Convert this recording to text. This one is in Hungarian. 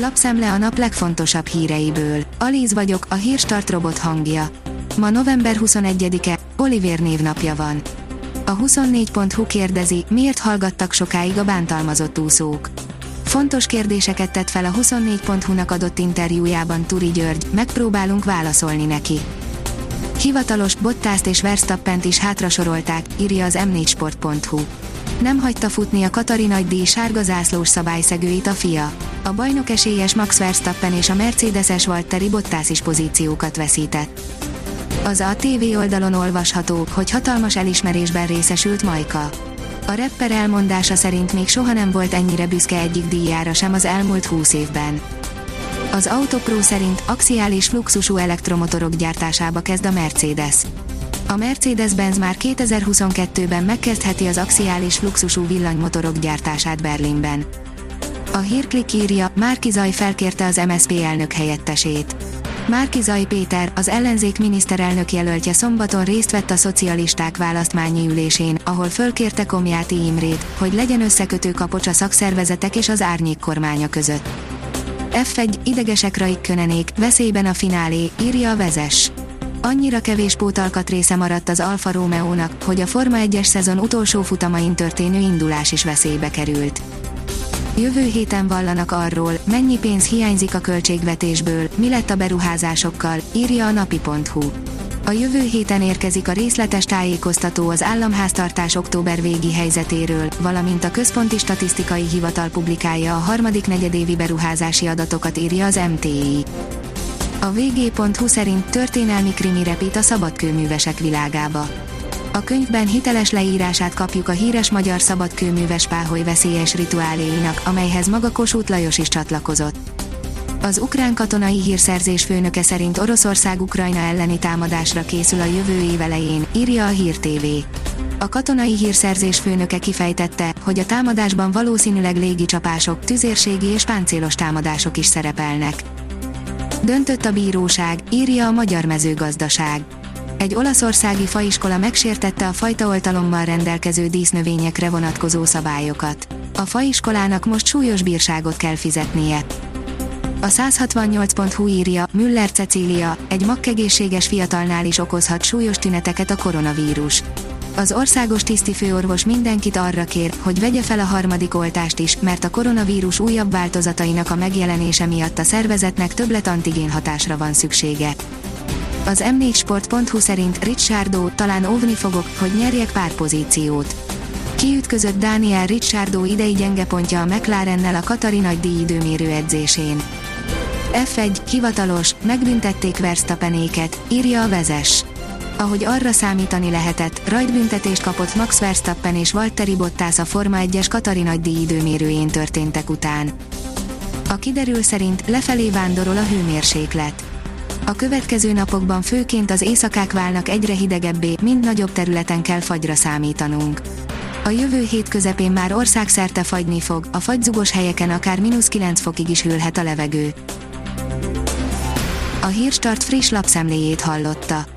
Lapszemle a nap legfontosabb híreiből. Alíz vagyok, a hírstart robot hangja. Ma november 21-e, Olivér névnapja van. A 24.hu kérdezi, miért hallgattak sokáig a bántalmazott úszók. Fontos kérdéseket tett fel a 24.hu-nak adott interjújában Turi György, megpróbálunk válaszolni neki. Hivatalos Bottást és Verstappent is hátrasorolták, írja az m4sport.hu. Nem hagyta futni a Katari nagydíj sárga zászlós szabályszegőit a FIA. A bajnok esélyes Max Verstappen és a Mercedes-es Valtteri Bottas is pozíciókat veszített. Az a TV oldalon olvasható, hogy hatalmas elismerésben részesült Majka. A rapper elmondása szerint még soha nem volt ennyire büszke egyik díjára sem az elmúlt 20 évben. Az Autopro szerint axiális fluxusú elektromotorok gyártásába kezd a Mercedes. A Mercedes-Benz már 2022-ben megkezdheti az axiális fluxusú villanymotorok gyártását Berlinben. A hírklik írja, Márki Zaj felkérte az MSZP elnök helyettesét. Márki Zaj Péter, az ellenzék miniszterelnök jelöltje szombaton részt vett a szocialisták választmányi ülésén, ahol fölkérte Komjáti Imrét, hogy legyen összekötő kapocs a szakszervezetek és az árnyék kormánya között. F1, idegesek Raikkönenék, veszélyben a finálé, írja a vezes. Annyira kevés pótalkat része maradt az Alfa Romeo-nak, hogy a Forma 1-es szezon utolsó futamain történő indulás is veszélybe került. Jövő héten vallanak arról, mennyi pénz hiányzik a költségvetésből, mi lett a beruházásokkal, írja a napi.hu. A jövő héten érkezik a részletes tájékoztató az államháztartás október végi helyzetéről, valamint a Központi Statisztikai Hivatal publikálja a harmadik negyedévi beruházási adatokat írja az MTI. A vg.hu szerint történelmi krimi repít a szabadkőművesek világába. A könyvben hiteles leírását kapjuk a híres magyar szabadkőműves páholy veszélyes rituáléinak, amelyhez maga Kossuth Lajos is csatlakozott. Az ukrán katonai hírszerzés főnöke szerint Oroszország Ukrajna elleni támadásra készül a jövő év elején, írja a Hír TV. A katonai hírszerzés főnöke kifejtette, hogy a támadásban valószínűleg légicsapások, tüzérségi és páncélos támadások is szerepelnek. Döntött a bíróság, írja a Magyar Mezőgazdaság. Egy olaszországi faiskola megsértette a fajtaoltalommal rendelkező dísznövényekre vonatkozó szabályokat. A faiskolának most súlyos bírságot kell fizetnie. A 168.hu írja, Müller Cecília, egy makkegészséges fiatalnál is okozhat súlyos tüneteket a koronavírus. Az országos tisztifőorvos mindenkit arra kér, hogy vegye fel a harmadik oltást is, mert a koronavírus újabb változatainak a megjelenése miatt a szervezetnek többlet antigén hatásra van szüksége. Az m4sport.hu szerint Ricciardo talán óvni fogok, hogy nyerjek pár pozíciót. Kiütközött Daniel Ricciardo idei gyenge pontja a McLarennel a Katari nagy díjidőmérő edzésén. F1, hivatalos, megbüntették Verstappenéket, írja a vezes. Ahogy arra számítani lehetett, rajtbüntetést kapott Max Verstappen és Valtteri Bottas a Forma 1-es Katari nagy díjidőmérőjén történtek után. A kiderül szerint lefelé vándorol a hőmérséklet. A következő napokban főként az éjszakák válnak egyre hidegebbé, mind nagyobb területen kell fagyra számítanunk. A jövő hét közepén már országszerte fagyni fog, a fagyzugos helyeken akár mínusz 9 fokig is hűlhet a levegő. A Hírstart friss lapszemléjét hallotta.